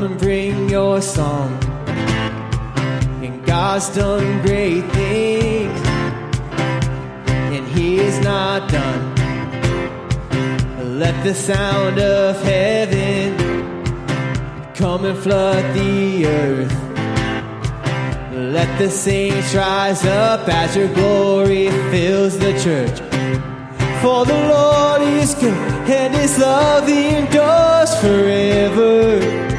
Come and bring your song. And God's done great things, and He is not done. Let the sound of heaven come and flood the earth. Let the saints rise up as your glory fills the church. For the Lord is good and his love endures forever.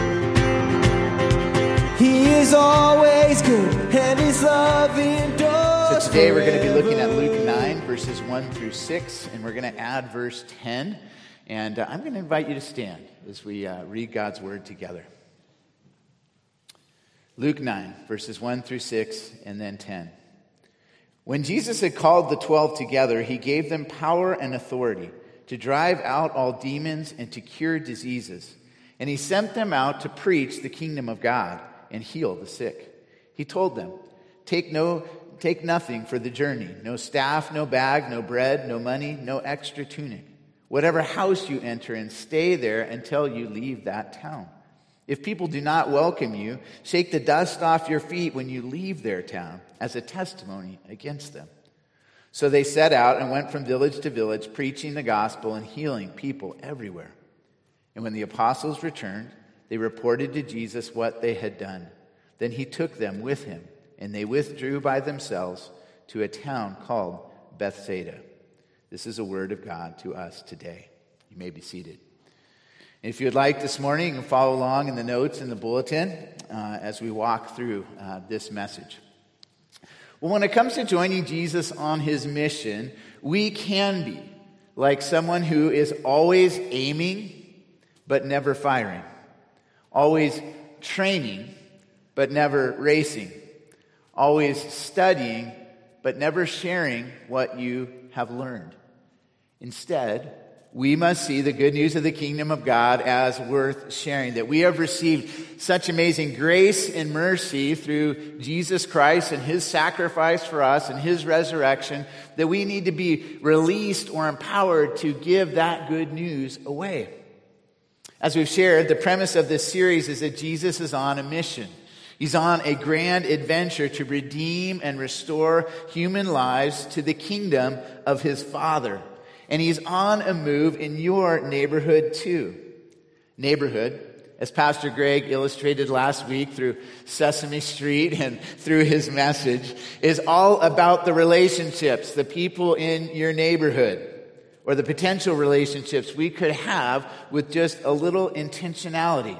Always good and his love endures So today we're going to be looking at Luke 9, verses 1 through 6, and we're going to add verse 10. And uh, I'm going to invite you to stand as we uh, read God's word together. Luke 9, verses 1 through 6, and then 10. When Jesus had called the twelve together, he gave them power and authority to drive out all demons and to cure diseases. And he sent them out to preach the kingdom of God and heal the sick. He told them, Take no take nothing for the journey, no staff, no bag, no bread, no money, no extra tunic. Whatever house you enter and stay there until you leave that town. If people do not welcome you, shake the dust off your feet when you leave their town as a testimony against them. So they set out and went from village to village, preaching the gospel and healing people everywhere. And when the apostles returned, they reported to Jesus what they had done. Then he took them with him, and they withdrew by themselves to a town called Bethsaida. This is a word of God to us today. You may be seated. If you would like this morning, you can follow along in the notes in the bulletin uh, as we walk through uh, this message. Well, when it comes to joining Jesus on his mission, we can be like someone who is always aiming but never firing, always training but never racing, always studying but never sharing what you have learned. Instead, we must see the good news of the kingdom of God as worth sharing. That we have received such amazing grace and mercy through Jesus Christ and his sacrifice for us and his resurrection that we need to be released or empowered to give that good news away. As we've shared, the premise of this series is that Jesus is on a mission. He's on a grand adventure to redeem and restore human lives to the kingdom of his Father. And he's on a move in your neighborhood too. Neighborhood, as Pastor Greg illustrated last week through Sesame Street and through his message, is all about the relationships, the people in your neighborhood, or the potential relationships we could have with just a little intentionality.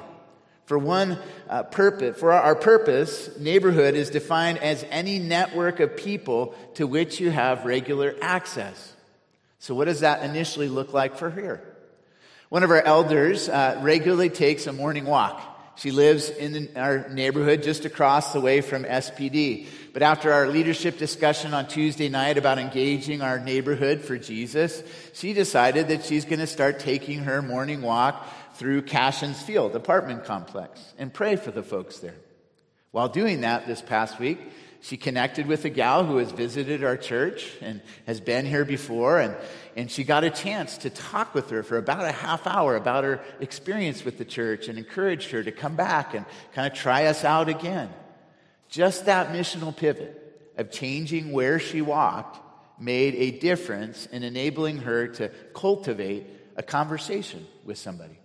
For one uh, purpose, for our purpose, neighborhood is defined as any network of people to which you have regular access. So, what does that initially look like for here? One of our elders uh, regularly takes a morning walk. She lives in our neighborhood just across the way from SPD. But after our leadership discussion on Tuesday night about engaging our neighborhood for Jesus, she decided that she's going to start taking her morning walk through Cashin's Field apartment complex and pray for the folks there. While doing that this past week, she connected with a gal who has visited our church and has been here before, and, and she got a chance to talk with her for about a half hour about her experience with the church and encouraged her to come back and kind of try us out again. Just that missional pivot of changing where she walked made a difference in enabling her to cultivate a conversation with somebody.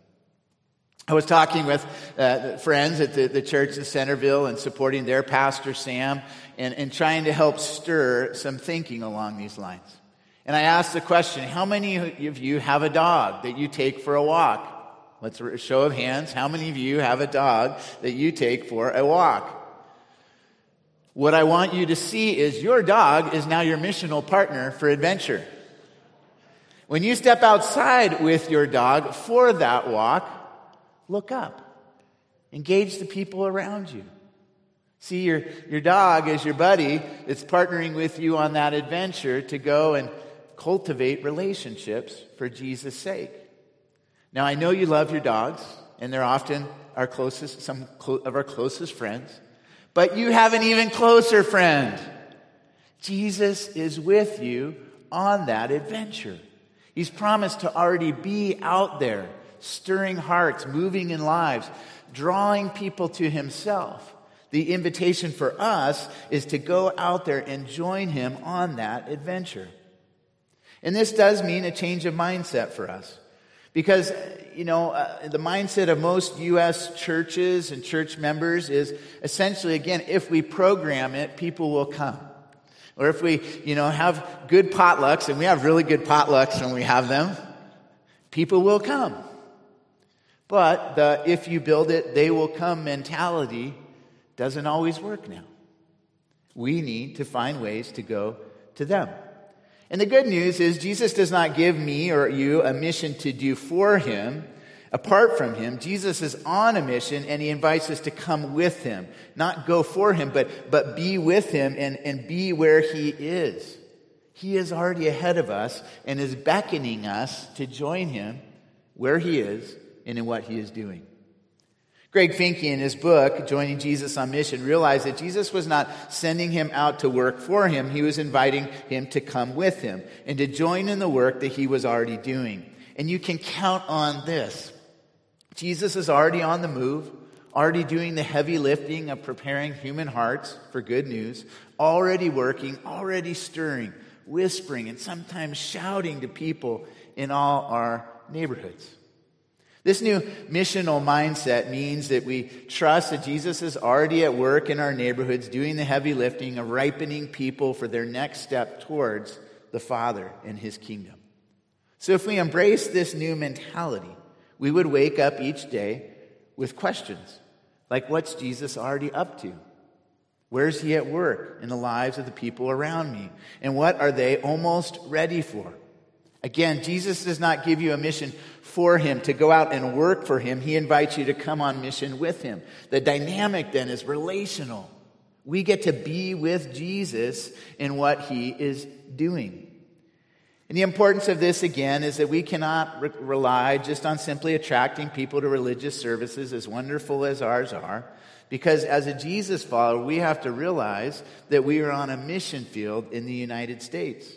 I was talking with uh, friends at the, the church in Centerville and supporting their pastor, Sam, and, and trying to help stir some thinking along these lines. And I asked the question How many of you have a dog that you take for a walk? Let's show of hands. How many of you have a dog that you take for a walk? What I want you to see is your dog is now your missional partner for adventure. When you step outside with your dog for that walk, look up. Engage the people around you. See your, your dog as your buddy that's partnering with you on that adventure to go and cultivate relationships for Jesus' sake. Now, I know you love your dogs, and they're often our closest, some of our closest friends, but you have an even closer friend. Jesus is with you on that adventure. He's promised to already be out there, stirring hearts, moving in lives, drawing people to himself. The invitation for us is to go out there and join him on that adventure. And this does mean a change of mindset for us. Because, you know, uh, the mindset of most U.S. churches and church members is essentially, again, if we program it, people will come. Or if we, you know, have good potlucks, and we have really good potlucks when we have them, people will come. But the if you build it, they will come mentality doesn't always work now. We need to find ways to go to them. And the good news is Jesus does not give me or you a mission to do for him. Apart from him, Jesus is on a mission and he invites us to come with him. Not go for him, but, but be with him and, and be where he is. He is already ahead of us and is beckoning us to join him where he is and in what he is doing. Greg Finke, in his book, Joining Jesus on Mission, realized that Jesus was not sending him out to work for him. He was inviting him to come with him and to join in the work that he was already doing. And you can count on this. Jesus is already on the move, already doing the heavy lifting of preparing human hearts for good news, already working, already stirring, whispering, and sometimes shouting to people in all our neighborhoods. This new missional mindset means that we trust that Jesus is already at work in our neighborhoods, doing the heavy lifting of ripening people for their next step towards the Father and His kingdom. So if we embrace this new mentality, we would wake up each day with questions like, what's Jesus already up to? Where's He at work in the lives of the people around me? And what are they almost ready for? Again, Jesus does not give you a mission for him to go out and work for him. He invites you to come on mission with him. The dynamic then is relational. We get to be with Jesus in what he is doing. And the importance of this, again, is that we cannot re- rely just on simply attracting people to religious services, as wonderful as ours are, because as a Jesus follower, we have to realize that we are on a mission field in the United States.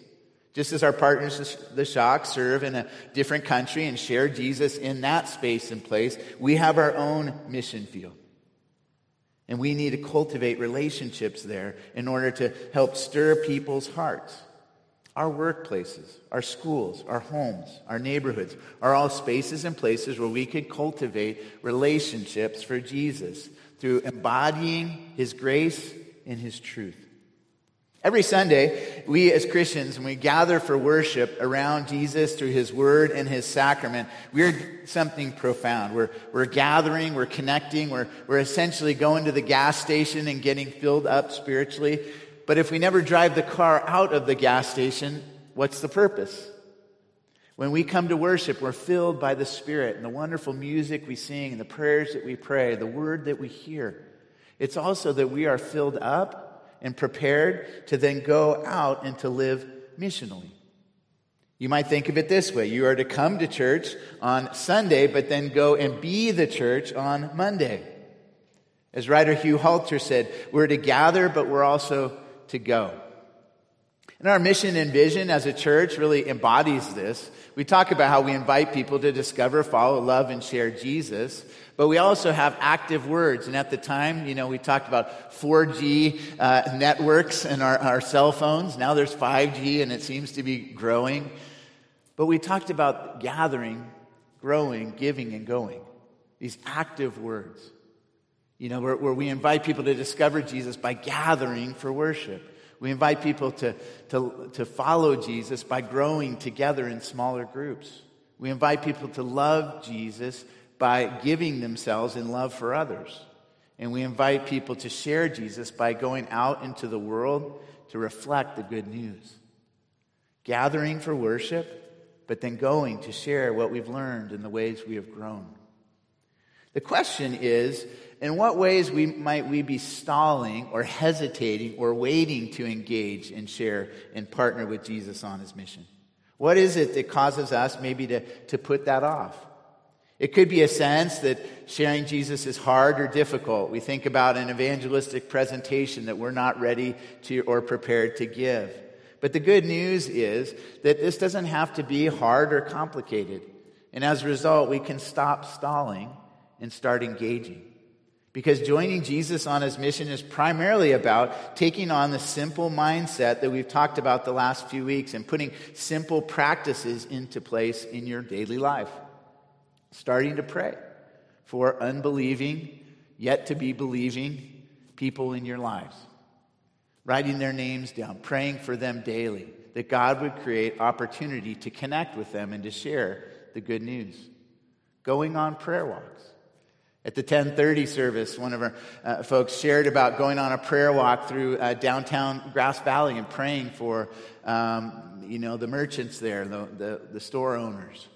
Just as our partners, the Shock, serve in a different country and share Jesus in that space and place, we have our own mission field. And we need to cultivate relationships there in order to help stir people's hearts. Our workplaces, our schools, our homes, our neighborhoods are all spaces and places where we can cultivate relationships for Jesus through embodying his grace and his truth. Every Sunday, we as Christians, when we gather for worship around Jesus through his word and his sacrament, we're something profound. We're, we're gathering, we're connecting, we're, we're essentially going to the gas station and getting filled up spiritually. But if we never drive the car out of the gas station, what's the purpose? When we come to worship, we're filled by the Spirit and the wonderful music we sing and the prayers that we pray, the word that we hear. It's also that we are filled up and prepared to then go out and to live missionally. You might think of it this way you are to come to church on Sunday, but then go and be the church on Monday. As writer Hugh Halter said, we're to gather, but we're also to go. And our mission and vision as a church really embodies this. We talk about how we invite people to discover, follow, love, and share Jesus. But we also have active words. And at the time, you know, we talked about 4G uh, networks and our, our cell phones. Now there's 5G and it seems to be growing. But we talked about gathering, growing, giving, and going. These active words. You know, where, where we invite people to discover Jesus by gathering for worship. We invite people to, to, to follow Jesus by growing together in smaller groups. We invite people to love Jesus by giving themselves in love for others. And we invite people to share Jesus by going out into the world to reflect the good news. Gathering for worship, but then going to share what we've learned and the ways we have grown. The question is in what ways we, might we be stalling or hesitating or waiting to engage and share and partner with Jesus on his mission? What is it that causes us maybe to, to put that off? It could be a sense that sharing Jesus is hard or difficult. We think about an evangelistic presentation that we're not ready to or prepared to give. But the good news is that this doesn't have to be hard or complicated. And as a result, we can stop stalling and start engaging. Because joining Jesus on his mission is primarily about taking on the simple mindset that we've talked about the last few weeks and putting simple practices into place in your daily life. Starting to pray for unbelieving, yet to be believing people in your lives. Writing their names down, praying for them daily, that God would create opportunity to connect with them and to share the good news. Going on prayer walks at the 1030 service, one of our uh, folks shared about going on a prayer walk through uh, downtown Grass Valley and praying for, um, you know, the merchants there, the, the, the store owners.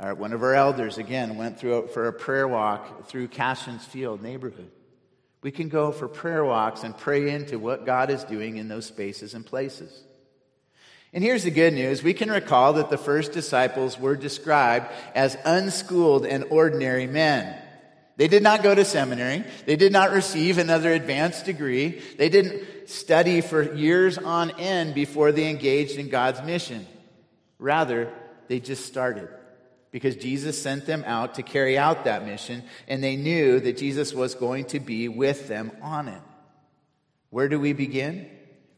Our, one of our elders, again, went through for a prayer walk through Cashin's Field neighborhood. We can go for prayer walks and pray into what God is doing in those spaces and places. And here's the good news. We can recall that the first disciples were described as unschooled and ordinary men. They did not go to seminary. They did not receive another advanced degree. They didn't study for years on end before they engaged in God's mission. Rather, they just started because Jesus sent them out to carry out that mission, and they knew that Jesus was going to be with them on it. Where do we begin?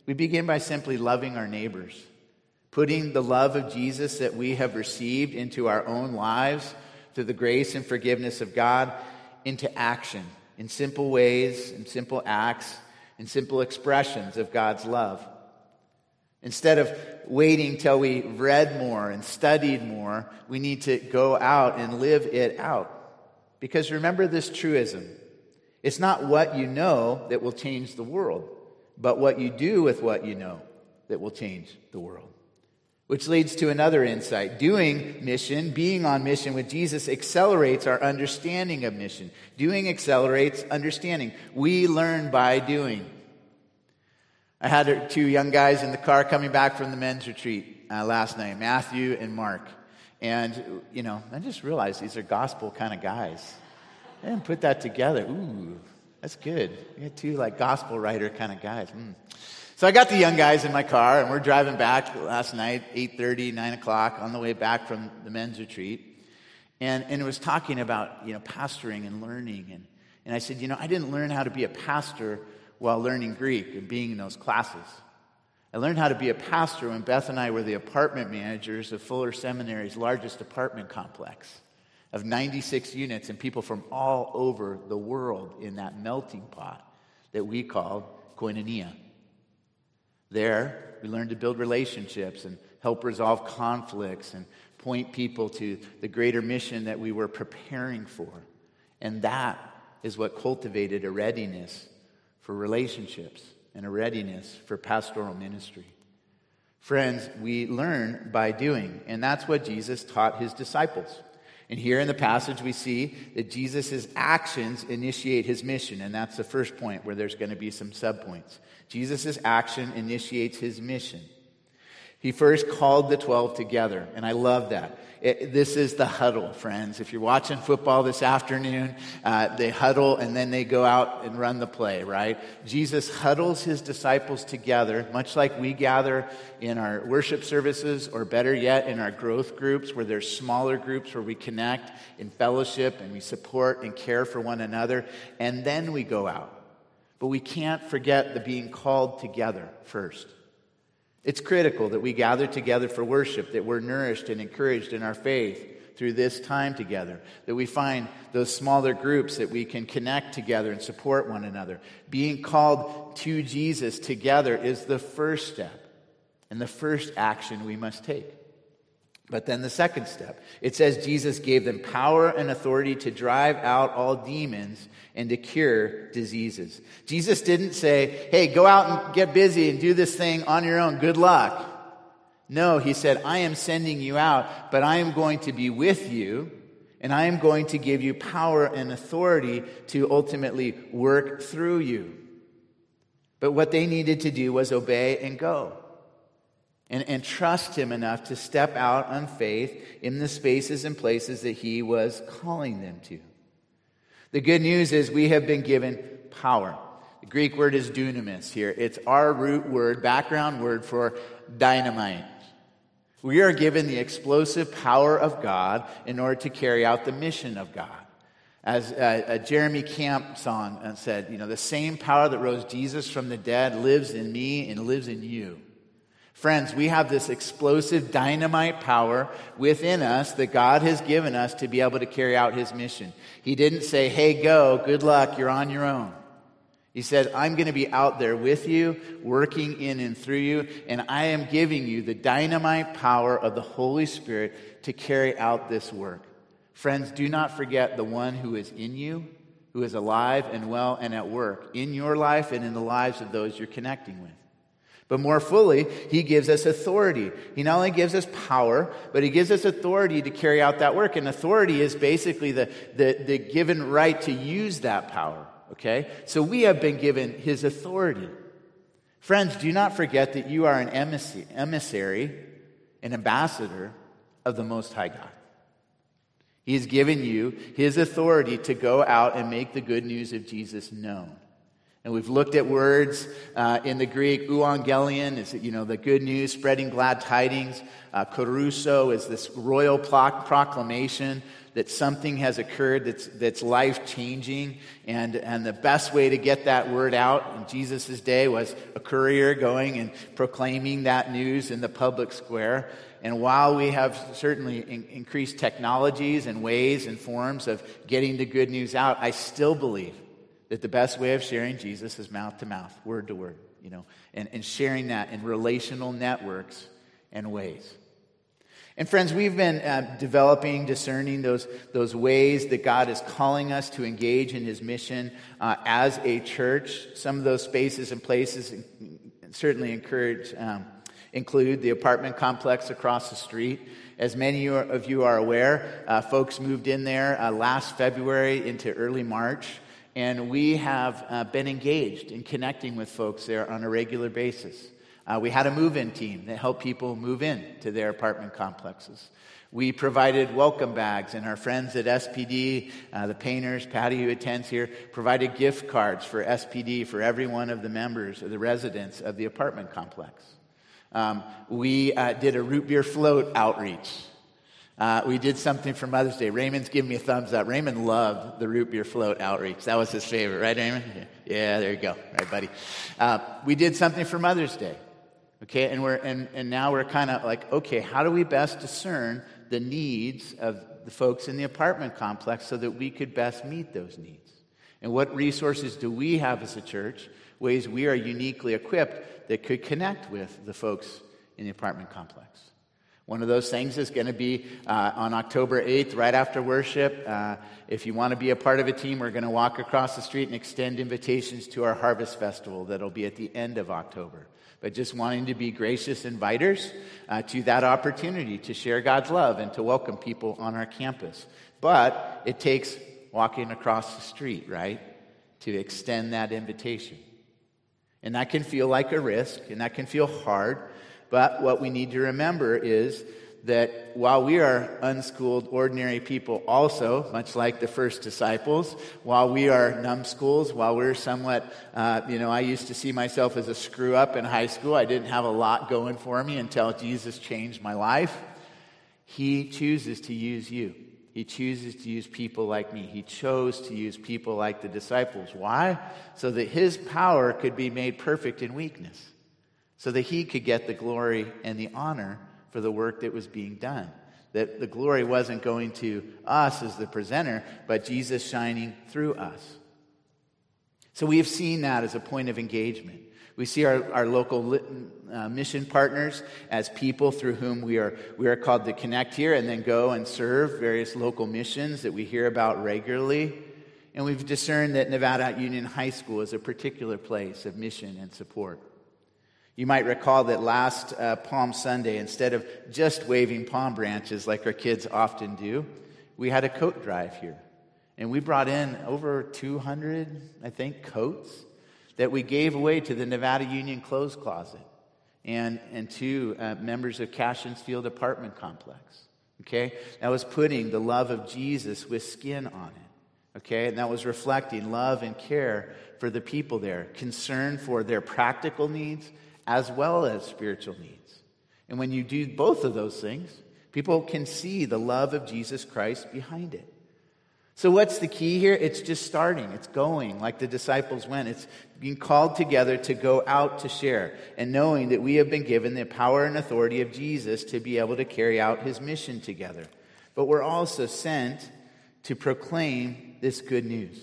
We begin by simply loving our neighbors, putting the love of Jesus that we have received into our own lives through the grace and forgiveness of God into action in simple ways, in simple acts, in simple expressions of God's love. Instead of waiting till we read more and studied more, we need to go out and live it out. Because remember this truism it's not what you know that will change the world, but what you do with what you know that will change the world. Which leads to another insight. Doing mission, being on mission with Jesus accelerates our understanding of mission. Doing accelerates understanding. We learn by doing. I had two young guys in the car coming back from the men's retreat uh, last night, Matthew and Mark. And, you know, I just realized these are gospel kind of guys. Didn't put that together. Ooh, that's good. You had two, like, gospel writer kind of guys. Mm. So I got the young guys in my car, and we're driving back last night, 8.30, 9 o'clock, on the way back from the men's retreat. And, and it was talking about, you know, pastoring and learning. And, and I said, you know, I didn't learn how to be a pastor while learning Greek and being in those classes. I learned how to be a pastor when Beth and I were the apartment managers of Fuller Seminary's largest apartment complex of 96 units and people from all over the world in that melting pot that we called koinonia. There, we learned to build relationships and help resolve conflicts and point people to the greater mission that we were preparing for. And that is what cultivated a readiness for relationships and a readiness for pastoral ministry. Friends, we learn by doing, and that's what Jesus taught his disciples. And here in the passage, we see that Jesus' actions initiate his mission. And that's the first point where there's going to be some subpoints. Jesus' action initiates his mission. He first called the 12 together, and I love that. It, this is the huddle, friends. If you're watching football this afternoon, uh, they huddle and then they go out and run the play, right? Jesus huddles his disciples together, much like we gather in our worship services, or better yet, in our growth groups, where there's smaller groups where we connect in fellowship and we support and care for one another, and then we go out. But we can't forget the being called together first. It's critical that we gather together for worship, that we're nourished and encouraged in our faith through this time together, that we find those smaller groups that we can connect together and support one another. Being called to Jesus together is the first step and the first action we must take. But then the second step, it says Jesus gave them power and authority to drive out all demons and to cure diseases. Jesus didn't say, hey, go out and get busy and do this thing on your own. Good luck. No, he said, I am sending you out, but I am going to be with you and I am going to give you power and authority to ultimately work through you. But what they needed to do was obey and go and, and trust Him enough to step out on faith in the spaces and places that He was calling them to. The good news is we have been given power. The Greek word is dunamis here. It's our root word, background word for dynamite. We are given the explosive power of God in order to carry out the mission of God. As a, a Jeremy Camp song uh, said, you know, the same power that rose Jesus from the dead lives in me and lives in you. Friends, we have this explosive dynamite power within us that God has given us to be able to carry out his mission. He didn't say, hey, go, good luck, you're on your own. He said, I'm going to be out there with you, working in and through you, and I am giving you the dynamite power of the Holy Spirit to carry out this work. Friends, do not forget the one who is in you, who is alive and well and at work in your life and in the lives of those you're connecting with. But more fully, he gives us authority. He not only gives us power, but he gives us authority to carry out that work. And authority is basically the, the, the given right to use that power. Okay? So we have been given his authority. Friends, do not forget that you are an emissary, an ambassador of the Most High God. He has given you his authority to go out and make the good news of Jesus known. And we've looked at words uh, in the Greek. Euangelion is, you know, the good news, spreading glad tidings. Uh, kerusso is this royal proclamation that something has occurred that's, that's life changing. And, and the best way to get that word out in Jesus' day was a courier going and proclaiming that news in the public square. And while we have certainly in, increased technologies and ways and forms of getting the good news out, I still believe that the best way of sharing Jesus is mouth to mouth, word to word, you know, and, and sharing that in relational networks and ways. And friends, we've been uh, developing, discerning those, those ways that God is calling us to engage in his mission uh, as a church. Some of those spaces and places certainly encourage, um, include the apartment complex across the street. As many of you are aware, uh, folks moved in there uh, last February into early March. And we have uh, been engaged in connecting with folks there on a regular basis. Uh, we had a move in team that helped people move in to their apartment complexes. We provided welcome bags, and our friends at SPD, uh, the painters, Patty, who attends here, provided gift cards for SPD for every one of the members of the residents of the apartment complex. Um, we uh, did a root beer float outreach. Uh, we did something for Mother's Day. Raymond's giving me a thumbs up. Raymond loved the root beer float outreach. That was his favorite, right, Raymond? Yeah, there you go. All right, buddy. Uh, we did something for Mother's Day. Okay, and, we're, and, and now we're kind of like, okay, how do we best discern the needs of the folks in the apartment complex so that we could best meet those needs? And what resources do we have as a church, ways we are uniquely equipped that could connect with the folks in the apartment complex? One of those things is going to be uh, on October 8th, right after worship. Uh, if you want to be a part of a team, we're going to walk across the street and extend invitations to our Harvest Festival that'll be at the end of October but just wanting to be gracious inviters uh, to that opportunity to share God's love and to welcome people on our campus. But it takes walking across the street, right, to extend that invitation. And that can feel like a risk and that can feel hard. But what we need to remember is that while we are unschooled, ordinary people, also, much like the first disciples, while we are numbskulls, while we're somewhat, uh, you know, I used to see myself as a screw up in high school. I didn't have a lot going for me until Jesus changed my life. He chooses to use you. He chooses to use people like me. He chose to use people like the disciples. Why? So that his power could be made perfect in weakness, so that he could get the glory and the honor for the work that was being done. That the glory wasn't going to us as the presenter, but Jesus shining through us. So we have seen that as a point of engagement. We see our, our local uh, mission partners as people through whom we are, we are called to connect here and then go and serve various local missions that we hear about regularly. And we've discerned that Nevada Union High School is a particular place of mission and support. You might recall that last uh, Palm Sunday, instead of just waving palm branches like our kids often do, we had a coat drive here. And we brought in over 200, I think, coats that we gave away to the Nevada Union Clothes Closet and, and to uh, members of Cashin's Field Apartment Complex. Okay? That was putting the love of Jesus with skin on it. Okay, and that was reflecting love and care for the people there, concern for their practical needs as well as spiritual needs. And when you do both of those things, people can see the love of Jesus Christ behind it. So, what's the key here? It's just starting, it's going like the disciples went. It's being called together to go out to share and knowing that we have been given the power and authority of Jesus to be able to carry out his mission together. But we're also sent to proclaim this good news,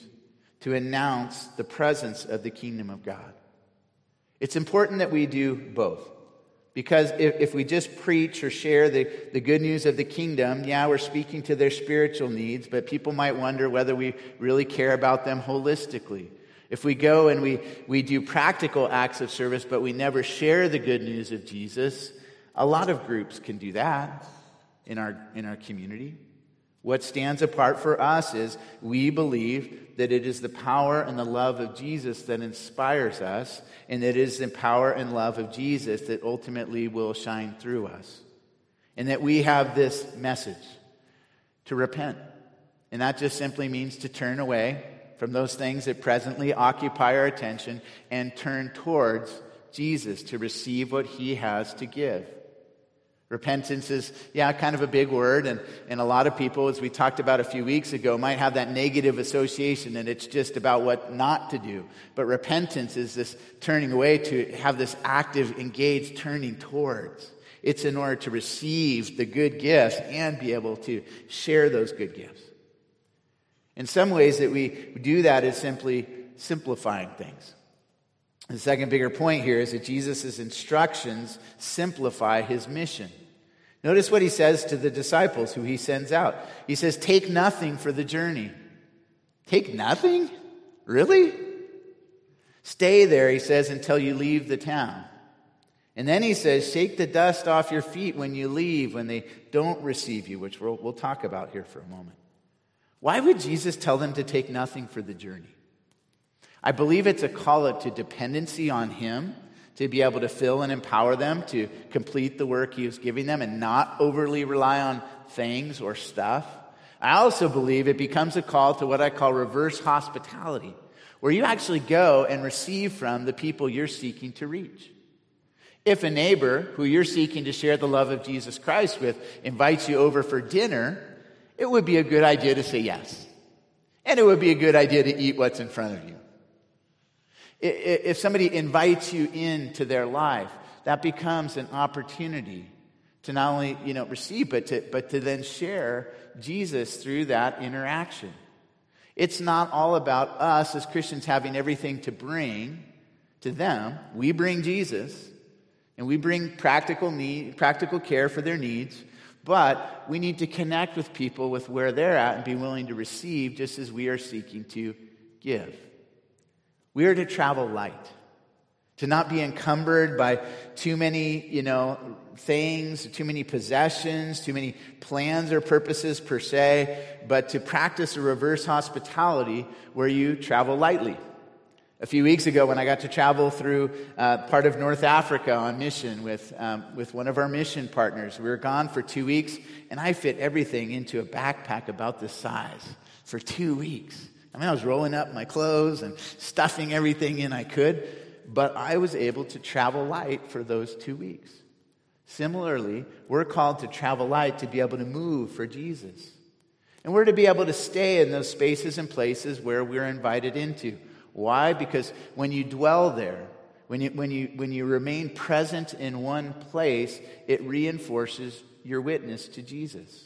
to announce the presence of the kingdom of God. It's important that we do both. Because if, if we just preach or share the, the good news of the kingdom, yeah, we're speaking to their spiritual needs, but people might wonder whether we really care about them holistically. If we go and we, we do practical acts of service, but we never share the good news of Jesus, a lot of groups can do that in our, in our community. What stands apart for us is we believe that it is the power and the love of Jesus that inspires us, and that it is the power and love of Jesus that ultimately will shine through us. And that we have this message to repent. And that just simply means to turn away from those things that presently occupy our attention and turn towards Jesus to receive what he has to give. Repentance is, yeah, kind of a big word, and, and a lot of people, as we talked about a few weeks ago, might have that negative association and it's just about what not to do. But repentance is this turning away to have this active, engaged turning towards. It's in order to receive the good gifts and be able to share those good gifts. In some ways, that we do that is simply simplifying things. The second bigger point here is that Jesus' instructions simplify his mission. Notice what he says to the disciples who he sends out. He says, Take nothing for the journey. Take nothing? Really? Stay there, he says, until you leave the town. And then he says, Shake the dust off your feet when you leave, when they don't receive you, which we'll, we'll talk about here for a moment. Why would Jesus tell them to take nothing for the journey? I believe it's a call to dependency on Him to be able to fill and empower them to complete the work He was giving them and not overly rely on things or stuff. I also believe it becomes a call to what I call reverse hospitality, where you actually go and receive from the people you're seeking to reach. If a neighbor who you're seeking to share the love of Jesus Christ with invites you over for dinner, it would be a good idea to say yes. And it would be a good idea to eat what's in front of you. If somebody invites you into their life, that becomes an opportunity to not only you know, receive, but to, but to then share Jesus through that interaction. It's not all about us as Christians having everything to bring to them. We bring Jesus, and we bring practical need, practical care for their needs. But we need to connect with people with where they're at and be willing to receive just as we are seeking to give. We are to travel light, to not be encumbered by too many, you know, things, too many possessions, too many plans or purposes per se, but to practice a reverse hospitality where you travel lightly. A few weeks ago, when I got to travel through uh, part of North Africa on mission with, um, with one of our mission partners, we were gone for two weeks, and I fit everything into a backpack about this size for two weeks. I mean, I was rolling up my clothes and stuffing everything in I could, but I was able to travel light for those two weeks. Similarly, we're called to travel light to be able to move for Jesus. And we're to be able to stay in those spaces and places where we're invited into. Why? Because when you dwell there, when you, when you, when you remain present in one place, it reinforces your witness to Jesus.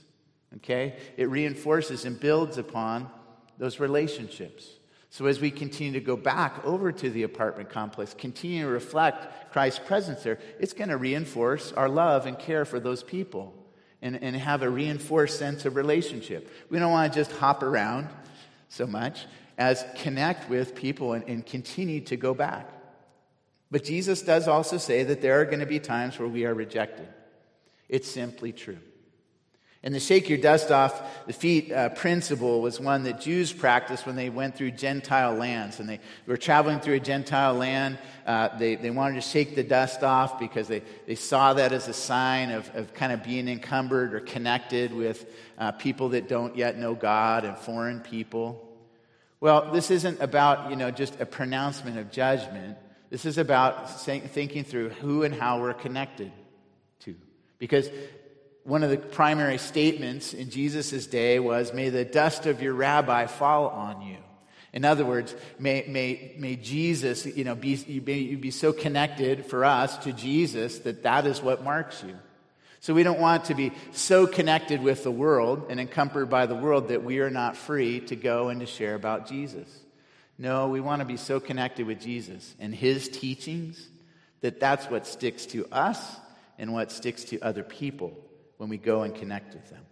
Okay? It reinforces and builds upon those relationships. So as we continue to go back over to the apartment complex, continue to reflect Christ's presence there, it's going to reinforce our love and care for those people and, and have a reinforced sense of relationship. We don't want to just hop around so much as connect with people and, and continue to go back. But Jesus does also say that there are going to be times where we are rejected. It's simply true. And the shake your dust off the feet uh, principle was one that Jews practiced when they went through Gentile lands. And they were traveling through a Gentile land. Uh, they, they wanted to shake the dust off because they, they saw that as a sign of, of kind of being encumbered or connected with uh, people that don't yet know God and foreign people. Well, this isn't about, you know, just a pronouncement of judgment. This is about thinking through who and how we're connected to. Because one of the primary statements in Jesus' day was, May the dust of your rabbi fall on you. In other words, may, may, may Jesus, you know, be, you may you be so connected for us to Jesus that that is what marks you. So we don't want to be so connected with the world and encumbered by the world that we are not free to go and to share about Jesus. No, we want to be so connected with Jesus and his teachings that that's what sticks to us and what sticks to other people when we go and connect with them.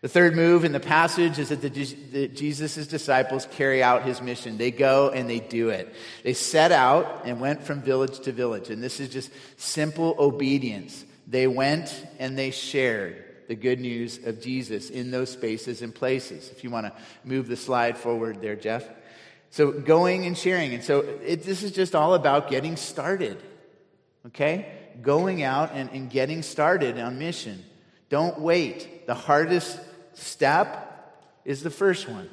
The third move in the passage is that, Jesus' disciples carry out his mission. They go and they do it. They set out and went from village to village. And this is just simple obedience. They went and they shared the good news of Jesus in those spaces and places. If you want to move the slide forward there, Jeff. So going and sharing. And so it, this is just all about getting started. Okay? Going out and, and getting started on mission. Don't wait. The hardest step is the first one.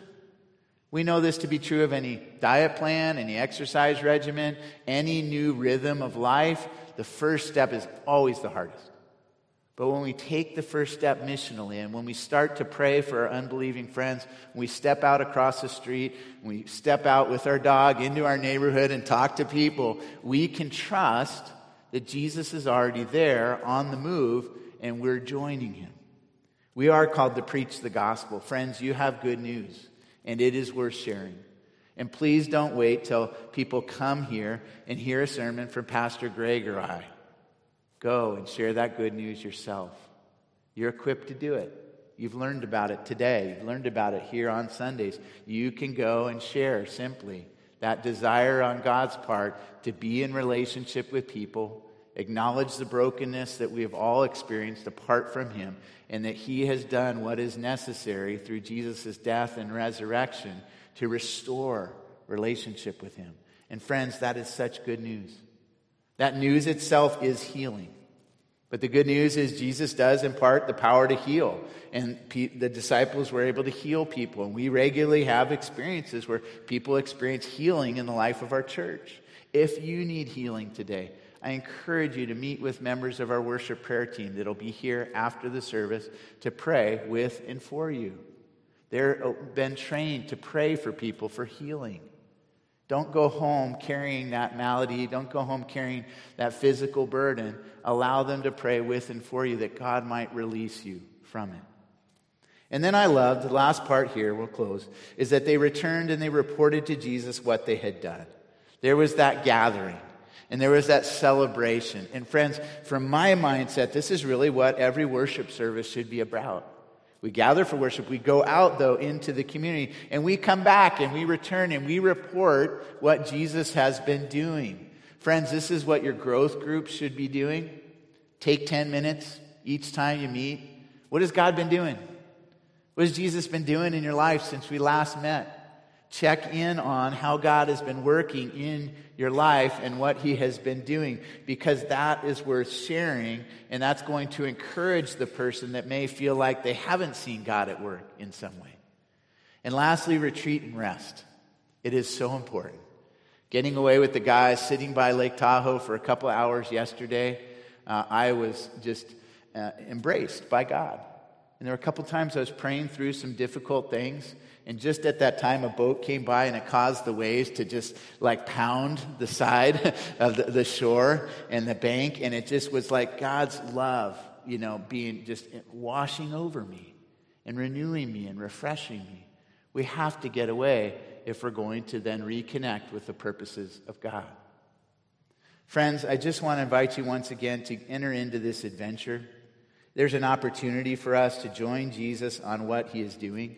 We know this to be true of any diet plan, any exercise regimen, any new rhythm of life. The first step is always the hardest. But when we take the first step missionally and when we start to pray for our unbelieving friends, we step out across the street, we step out with our dog into our neighborhood and talk to people, we can trust that Jesus is already there on the move and we're joining him. We are called to preach the gospel. Friends, you have good news, and it is worth sharing. And please don't wait till people come here and hear a sermon from Pastor Greg or I. Go and share that good news yourself. You're equipped to do it. You've learned about it today. You've learned about it here on Sundays. You can go and share simply that desire on God's part to be in relationship with people, acknowledge the brokenness that we have all experienced apart from Him, and that He has done what is necessary through Jesus' death and resurrection to restore relationship with Him. And friends, that is such good news. That news itself is healing. But the good news is Jesus does impart the power to heal. And the disciples were able to heal people. And we regularly have experiences where people experience healing in the life of our church. If you need healing today, I encourage you to meet with members of our worship prayer team that'll be here after the service to pray with and for you. They've uh, been trained to pray for people for healing. Don't go home carrying that malady. Don't go home carrying that physical burden. Allow them to pray with and for you that God might release you from it. And then I love the last part here, we'll close, is that they returned and they reported to Jesus what they had done. There was that gathering and there was that celebration. And friends, from my mindset, this is really what every worship service should be about. We gather for worship. We go out, though, into the community, and we come back and we return and we report what Jesus has been doing. Friends, this is what your growth group should be doing. Take 10 minutes each time you meet. What has God been doing? What has Jesus been doing in your life since we last met? Check in on how God has been working in your life and what He has been doing because that is worth sharing and that's going to encourage the person that may feel like they haven't seen God at work in some way. And lastly, retreat and rest. It is so important. Getting away with the guys sitting by Lake Tahoe for a couple hours yesterday, uh, I was just uh, embraced by God. And there were a couple times I was praying through some difficult things. And just at that time, a boat came by and it caused the waves to just like pound the side of the, the shore and the bank. And it just was like God's love, you know, being just washing over me and renewing me and refreshing me. We have to get away if we're going to then reconnect with the purposes of God. Friends, I just want to invite you once again to enter into this adventure. There's an opportunity for us to join Jesus on what he is doing.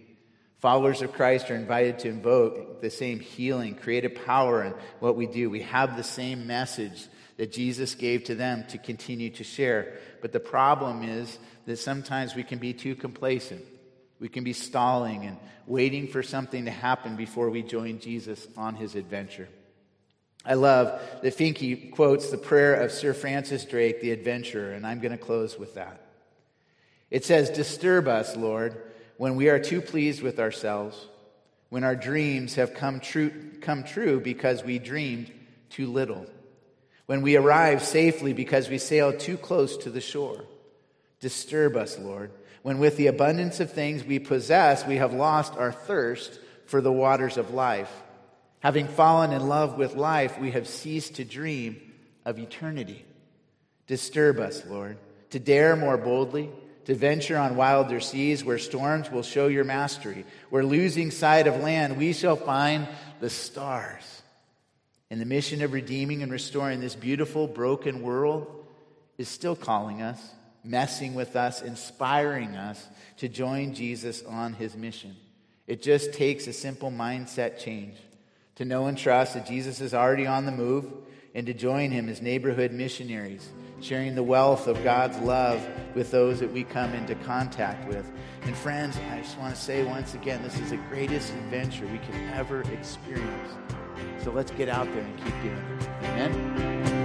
Followers of Christ are invited to invoke the same healing, creative power in what we do. We have the same message that Jesus gave to them to continue to share. But the problem is that sometimes we can be too complacent. We can be stalling and waiting for something to happen before we join Jesus on his adventure. I love that Finke quotes the prayer of Sir Francis Drake, the adventurer, and I'm going to close with that. It says, Disturb us, Lord when we are too pleased with ourselves, when our dreams have come true, come true because we dreamed too little, when we arrive safely because we sailed too close to the shore. Disturb us, Lord, when with the abundance of things we possess, we have lost our thirst for the waters of life. Having fallen in love with life, we have ceased to dream of eternity. Disturb us, Lord, to dare more boldly, to venture on wilder seas where storms will show your mastery, where losing sight of land, we shall find the stars. And the mission of redeeming and restoring this beautiful, broken world is still calling us, messing with us, inspiring us to join Jesus on his mission. It just takes a simple mindset change to know and trust that Jesus is already on the move and to join him as neighborhood missionaries, sharing the wealth of God's love with those that we come into contact with. And friends, I just want to say once again, this is the greatest adventure we can ever experience. So let's get out there and keep doing it. Amen.